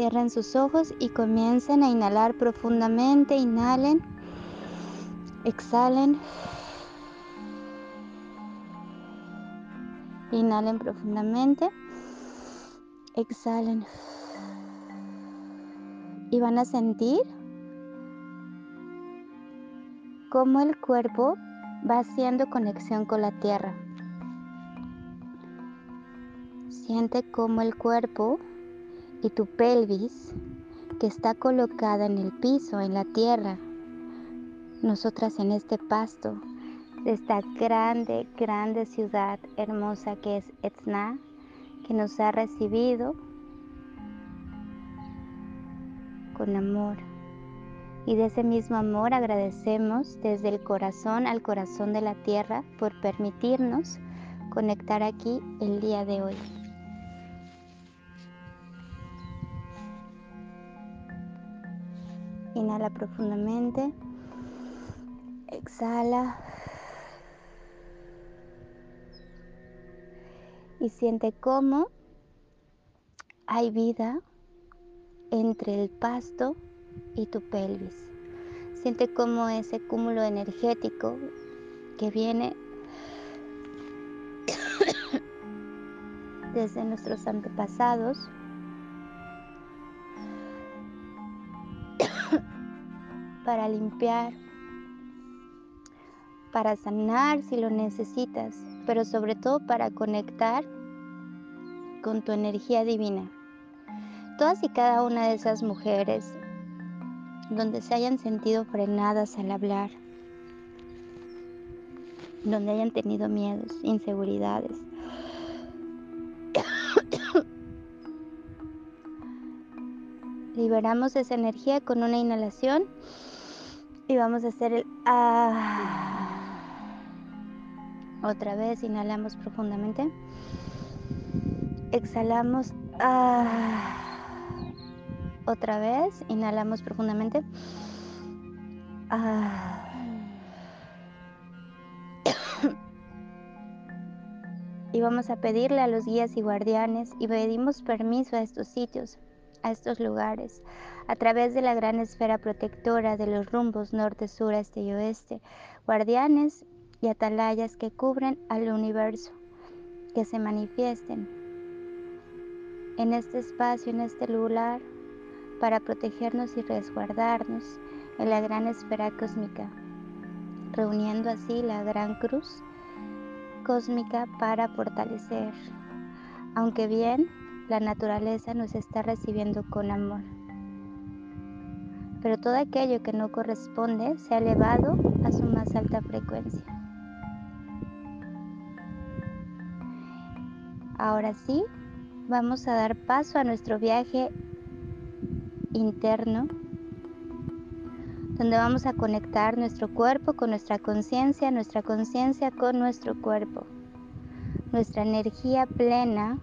Cierren sus ojos y comiencen a inhalar profundamente. Inhalen. Exhalen. Inhalen profundamente. Exhalen. Y van a sentir cómo el cuerpo va haciendo conexión con la tierra. Siente cómo el cuerpo y tu pelvis, que está colocada en el piso, en la tierra, nosotras en este pasto de esta grande, grande ciudad hermosa que es Etzna, que nos ha recibido con amor. Y de ese mismo amor agradecemos desde el corazón al corazón de la tierra por permitirnos conectar aquí el día de hoy. Inhala profundamente. Exhala. Y siente cómo hay vida entre el pasto y tu pelvis. Siente cómo ese cúmulo energético que viene desde nuestros antepasados para limpiar, para sanar si lo necesitas, pero sobre todo para conectar con tu energía divina. Todas y cada una de esas mujeres donde se hayan sentido frenadas al hablar, donde hayan tenido miedos, inseguridades. Liberamos esa energía con una inhalación y vamos a hacer el ah. Otra vez inhalamos profundamente. Exhalamos. Ah. Otra vez inhalamos profundamente. Ah. y vamos a pedirle a los guías y guardianes y pedimos permiso a estos sitios, a estos lugares, a través de la gran esfera protectora de los rumbos norte, sur, este y oeste, guardianes y atalayas que cubren al universo, que se manifiesten en este espacio, en este lugar, para protegernos y resguardarnos en la gran esfera cósmica, reuniendo así la gran cruz cósmica para fortalecer, aunque bien la naturaleza nos está recibiendo con amor pero todo aquello que no corresponde se ha elevado a su más alta frecuencia. Ahora sí, vamos a dar paso a nuestro viaje interno, donde vamos a conectar nuestro cuerpo con nuestra conciencia, nuestra conciencia con nuestro cuerpo, nuestra energía plena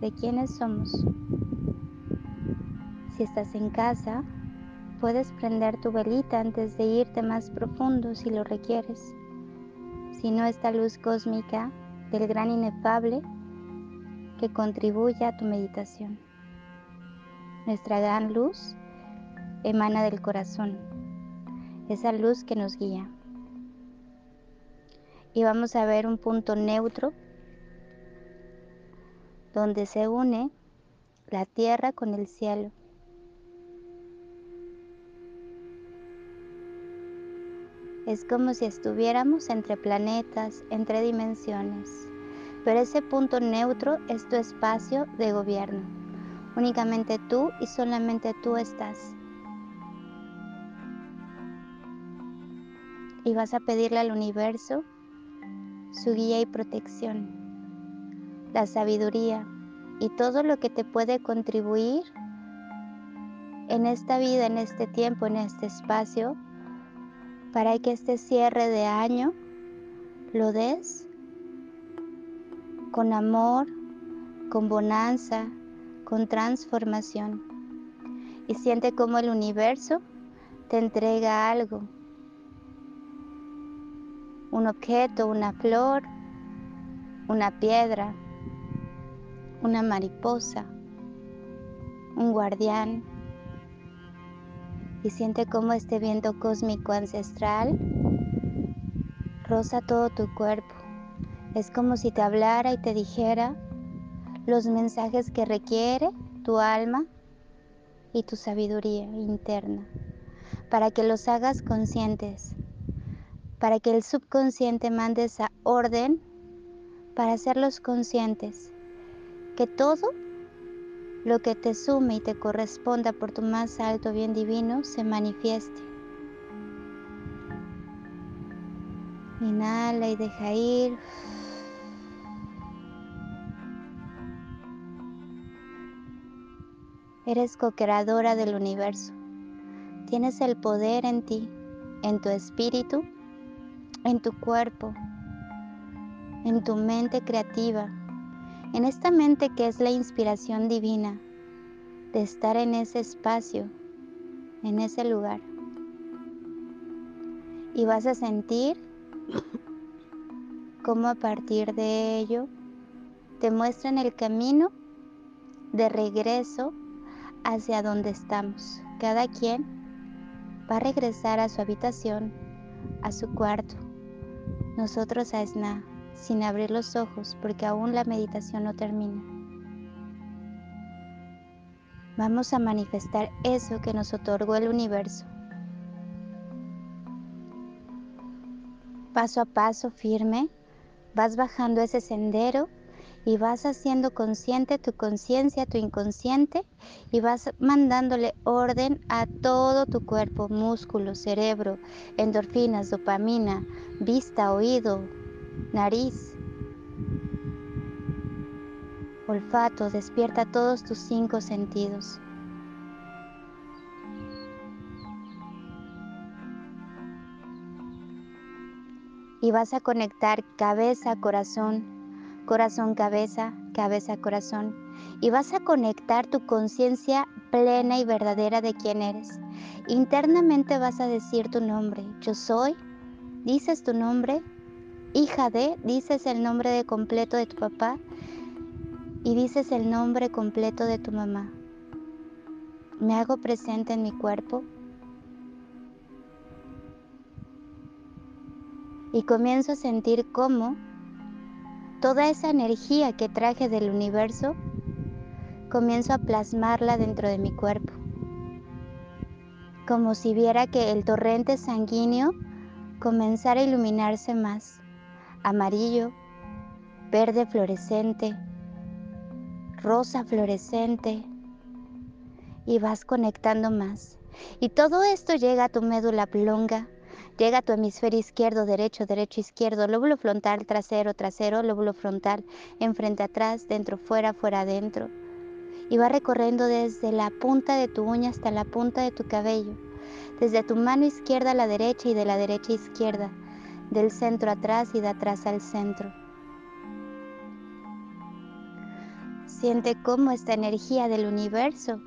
de quienes somos. Si estás en casa, Puedes prender tu velita antes de irte más profundo si lo requieres. Si no, esta luz cósmica del gran inefable que contribuye a tu meditación. Nuestra gran luz emana del corazón, esa luz que nos guía. Y vamos a ver un punto neutro donde se une la tierra con el cielo Es como si estuviéramos entre planetas, entre dimensiones. Pero ese punto neutro es tu espacio de gobierno. Únicamente tú y solamente tú estás. Y vas a pedirle al universo su guía y protección, la sabiduría y todo lo que te puede contribuir en esta vida, en este tiempo, en este espacio para que este cierre de año lo des con amor, con bonanza, con transformación. Y siente como el universo te entrega algo, un objeto, una flor, una piedra, una mariposa, un guardián, y siente cómo este viento cósmico ancestral roza todo tu cuerpo. Es como si te hablara y te dijera los mensajes que requiere tu alma y tu sabiduría interna para que los hagas conscientes, para que el subconsciente mande esa orden para hacerlos conscientes, que todo lo que te sume y te corresponda por tu más alto bien divino se manifieste. Inhala y deja ir. Eres co-creadora del universo. Tienes el poder en ti, en tu espíritu, en tu cuerpo, en tu mente creativa, en esta mente que es la inspiración divina de estar en ese espacio, en ese lugar. Y vas a sentir cómo a partir de ello te muestran el camino de regreso hacia donde estamos. Cada quien va a regresar a su habitación, a su cuarto. Nosotros a Esna sin abrir los ojos porque aún la meditación no termina. Vamos a manifestar eso que nos otorgó el universo. Paso a paso firme, vas bajando ese sendero y vas haciendo consciente tu conciencia, tu inconsciente y vas mandándole orden a todo tu cuerpo, músculo, cerebro, endorfinas, dopamina, vista, oído, nariz, olfato, despierta todos tus cinco sentidos. Y vas a conectar cabeza, corazón, corazón, cabeza, cabeza, corazón. Y vas a conectar tu conciencia plena y verdadera de quién eres. Internamente vas a decir tu nombre. Yo soy. Dices tu nombre hija de, dices el nombre de completo de tu papá y dices el nombre completo de tu mamá. Me hago presente en mi cuerpo y comienzo a sentir cómo toda esa energía que traje del universo comienzo a plasmarla dentro de mi cuerpo. Como si viera que el torrente sanguíneo comenzara a iluminarse más amarillo, verde fluorescente, rosa fluorescente y vas conectando más. Y todo esto llega a tu médula oblonga, llega a tu hemisferio izquierdo, derecho, derecho, izquierdo, lóbulo frontal, trasero, trasero, lóbulo frontal, enfrente, atrás, dentro, fuera, fuera, adentro. Y va recorriendo desde la punta de tu uña hasta la punta de tu cabello, desde tu mano izquierda a la derecha y de la derecha a izquierda del centro atrás y de atrás al centro. Siente cómo esta energía del universo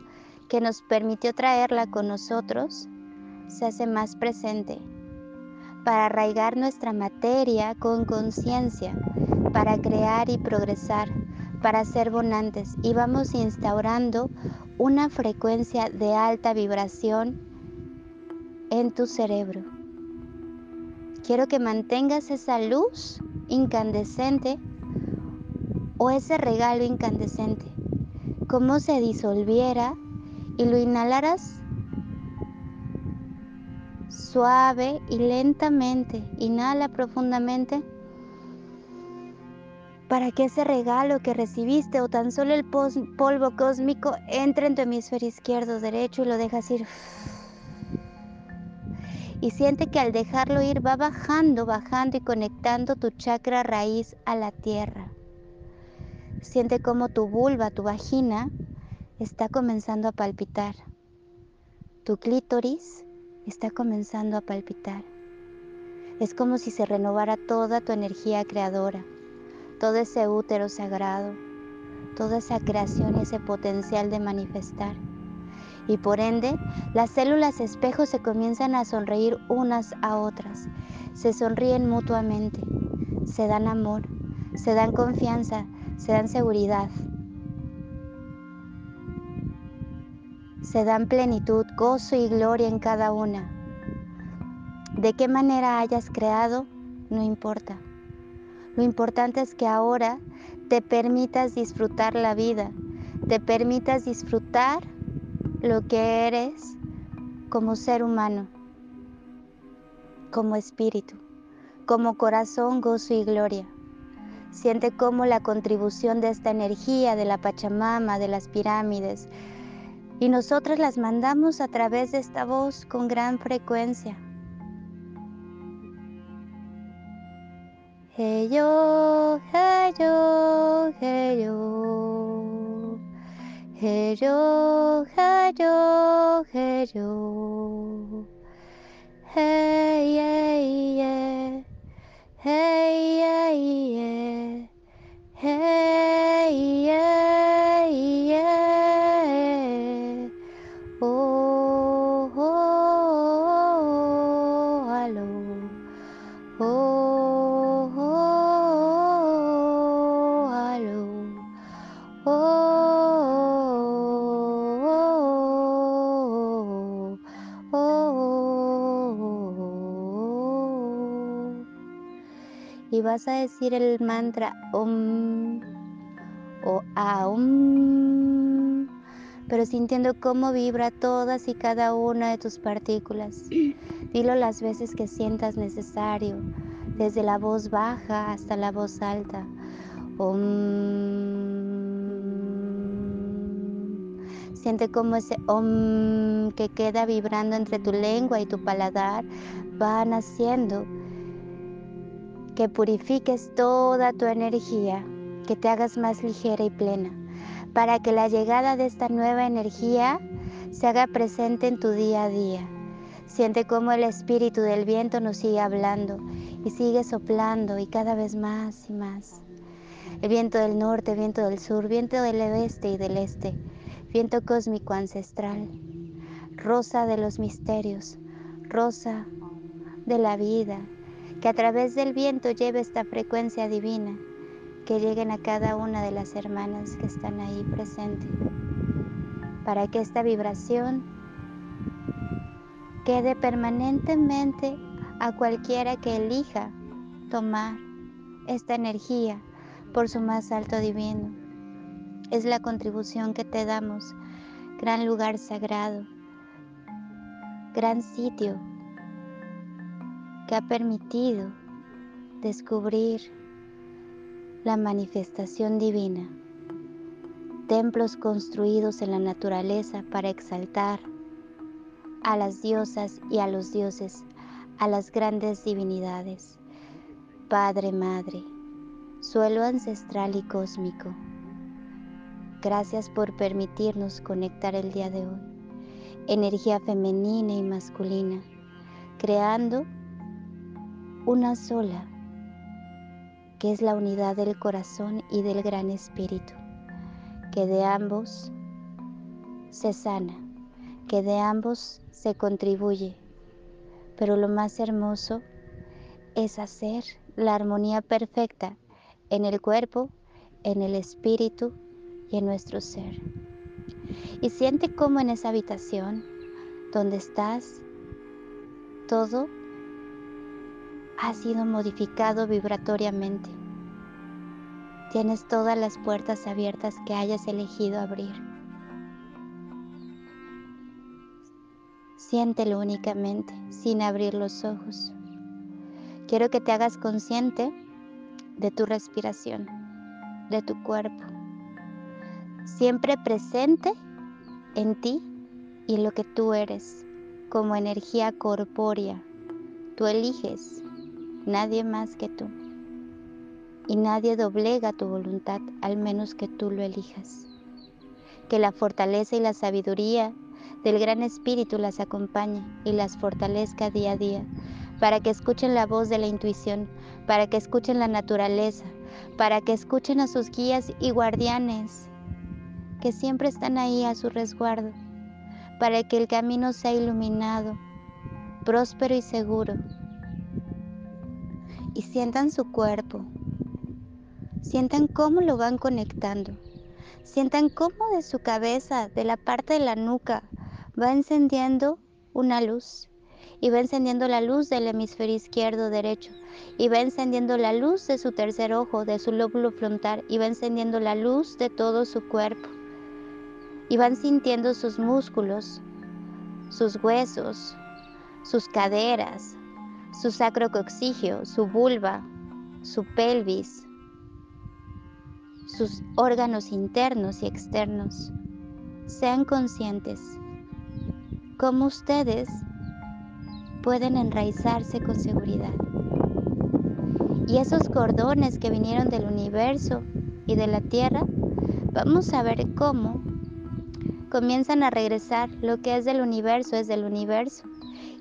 que nos permitió traerla con nosotros se hace más presente para arraigar nuestra materia con conciencia, para crear y progresar, para ser bonantes y vamos instaurando una frecuencia de alta vibración en tu cerebro. Quiero que mantengas esa luz incandescente o ese regalo incandescente, como se disolviera y lo inhalaras suave y lentamente. Inhala profundamente para que ese regalo que recibiste o tan solo el polvo cósmico entre en tu hemisferio izquierdo, derecho y lo dejas ir y siente que al dejarlo ir va bajando, bajando y conectando tu chakra raíz a la tierra. Siente como tu vulva, tu vagina, está comenzando a palpitar. Tu clítoris está comenzando a palpitar. Es como si se renovara toda tu energía creadora, todo ese útero sagrado, toda esa creación y ese potencial de manifestar y por ende las células espejo se comienzan a sonreír unas a otras, se sonríen mutuamente, se dan amor, se dan confianza, se dan seguridad. se dan plenitud, gozo y gloria en cada una. De qué manera hayas creado, no importa. Lo importante es que ahora te permitas disfrutar la vida, te permitas disfrutar lo que eres como ser humano, como espíritu, como corazón, gozo y gloria. Siente cómo la contribución de esta energía de la Pachamama, de las pirámides, y nosotras las mandamos a través de esta voz con gran frecuencia. Hey yo, hey yo, yo. Hey yo, hey yo, hey yo. Hey, hey, yeah. Hey, yeah, yeah. Hey, yeah, Y vas a decir el mantra Om o Aum, pero sintiendo cómo vibra todas y cada una de tus partículas. Dilo las veces que sientas necesario, desde la voz baja hasta la voz alta. Om. Siente cómo ese om que queda vibrando entre tu lengua y tu paladar van haciendo que purifiques toda tu energía, que te hagas más ligera y plena, para que la llegada de esta nueva energía se haga presente en tu día a día. Siente cómo el espíritu del viento nos sigue hablando y sigue soplando y cada vez más y más. El viento del norte, viento del sur, viento del oeste y del este, viento cósmico ancestral, rosa de los misterios, rosa de la vida, que a través del viento lleve esta frecuencia divina, que lleguen a cada una de las hermanas que están ahí presentes, para que esta vibración quede permanentemente a cualquiera que elija tomar esta energía por su más alto divino. Es la contribución que te damos, gran lugar sagrado, gran sitio que ha permitido descubrir la manifestación divina, templos construidos en la naturaleza para exaltar a las diosas y a los dioses, a las grandes divinidades, Padre, Madre, suelo ancestral y cósmico. Gracias por permitirnos conectar el día de hoy. Energía femenina y masculina, creando una sola, que es la unidad del corazón y del gran espíritu, que de ambos se sana, que de ambos se contribuye, pero lo más hermoso es hacer la armonía perfecta en el cuerpo, en el espíritu y en nuestro ser. Y siente cómo en esa habitación donde estás, todo ha sido modificado vibratoriamente. Tienes todas las puertas abiertas que hayas elegido abrir. Siéntelo únicamente, sin abrir los ojos. Quiero que te hagas consciente de tu respiración, de tu cuerpo, siempre presente en ti y lo que tú eres, como energía corpórea. Tú eliges, nadie más que tú. Y nadie doblega tu voluntad, al menos que tú lo elijas. Que la fortaleza y la sabiduría del Gran Espíritu las acompañe y las fortalezca día a día, para que escuchen la voz de la intuición, para que escuchen la naturaleza, para que escuchen a sus guías y guardianes, que siempre están ahí a su resguardo, para que el camino sea iluminado, próspero y seguro. Y sientan su cuerpo, sientan cómo lo van conectando, sientan cómo de su cabeza, de la parte de la nuca, va encendiendo una luz. Y va encendiendo la luz del hemisferio izquierdo derecho. Y va encendiendo la luz de su tercer ojo, de su lóbulo frontal. Y va encendiendo la luz de todo su cuerpo. Y van sintiendo sus músculos, sus huesos, sus caderas, su sacrocoxigio, su vulva, su pelvis, sus órganos internos y externos. Sean conscientes cómo ustedes pueden enraizarse con seguridad. Y esos cordones que vinieron del universo y de la tierra, vamos a ver cómo comienzan a regresar. Lo que es del universo es del universo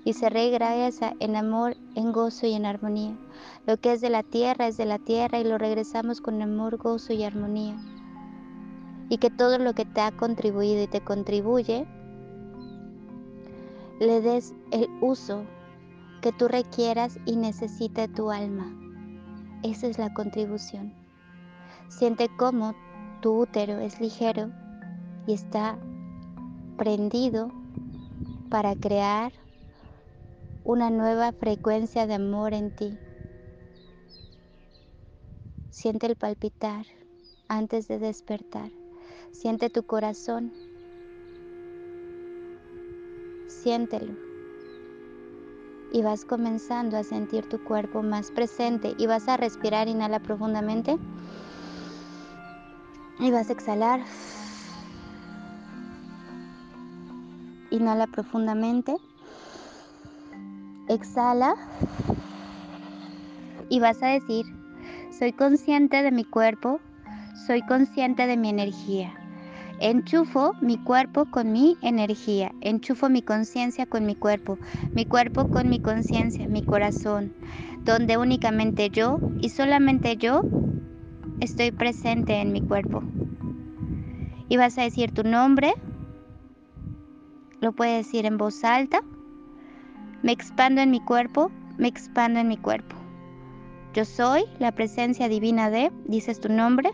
y se regresa en amor, en gozo y en armonía. Lo que es de la tierra es de la tierra y lo regresamos con amor, gozo y armonía. Y que todo lo que te ha contribuido y te contribuye, le des el uso que tú requieras y necesite tu alma. Esa es la contribución. Siente cómo tu útero es ligero y está prendido para crear una nueva frecuencia de amor en ti. Siente el palpitar antes de despertar. Siente tu corazón. Siéntelo. Y vas comenzando a sentir tu cuerpo más presente y vas a respirar, inhala profundamente. Y vas a exhalar. Inhala profundamente. Exhala y vas a decir, soy consciente de mi cuerpo, soy consciente de mi energía. Enchufo mi cuerpo con mi energía, enchufo mi conciencia con mi cuerpo, mi cuerpo con mi conciencia, mi corazón, donde únicamente yo y solamente yo estoy presente en mi cuerpo. Y vas a decir tu nombre, lo puedes decir en voz alta me expando en mi cuerpo, me expando en mi cuerpo. Yo soy la presencia divina de, dices tu nombre.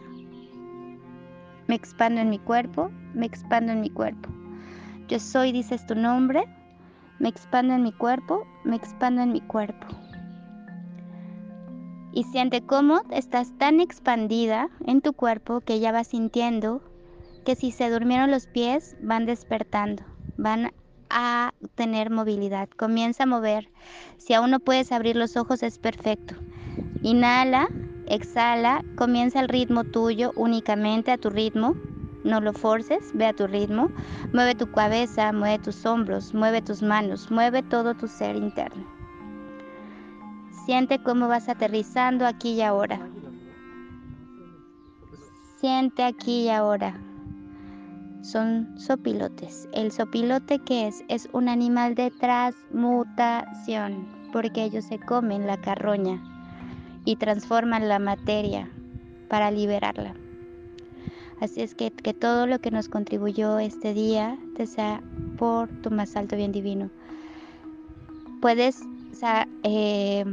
Me expando en mi cuerpo, me expando en mi cuerpo. Yo soy, dices tu nombre. Me expando en mi cuerpo, me expando en mi cuerpo. Y siente cómo estás tan expandida en tu cuerpo que ya vas sintiendo que si se durmieron los pies van despertando, van a tener movilidad. Comienza a mover. Si aún no puedes abrir los ojos es perfecto. Inhala, exhala, comienza el ritmo tuyo únicamente a tu ritmo. No lo forces, ve a tu ritmo. Mueve tu cabeza, mueve tus hombros, mueve tus manos, mueve todo tu ser interno. Siente cómo vas aterrizando aquí y ahora. Siente aquí y ahora son sopilotes. ¿El sopilote qué es? Es un animal de transmutación, porque ellos se comen la carroña y transforman la materia para liberarla. Así es que, que todo lo que nos contribuyó este día te sea por tu más alto bien divino. Puedes eh,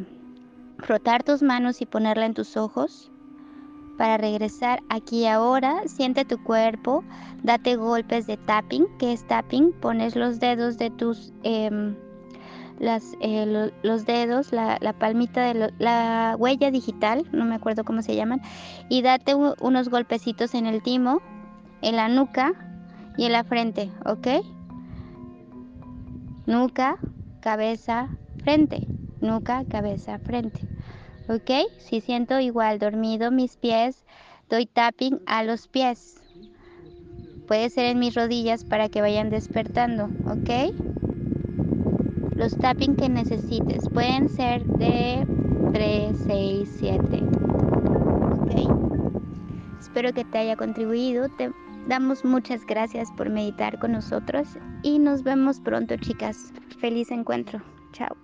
frotar tus manos y ponerla en tus ojos para regresar aquí ahora. Siente tu cuerpo, date golpes de tapping. ¿Qué es tapping? Pones los dedos de tus... Em, eh, los dedos, la, palmita de la huella digital, no me acuerdo cómo se llaman, y date unos golpecitos en el timo, en la nuca y en la frente, ¿ok? Nuca, cabeza, frente, nuca, cabeza, frente. ¿Ok? Si siento igual dormido mis pies, doy tapping a los pies. Puede ser en mis rodillas para que vayan despertando, ¿ok? Los tapping que necesites pueden ser de 3, 6, 7. ¿Ok? Espero que te haya contribuido. Te damos muchas gracias por meditar con nosotros y nos vemos pronto, chicas. Feliz encuentro. Chao.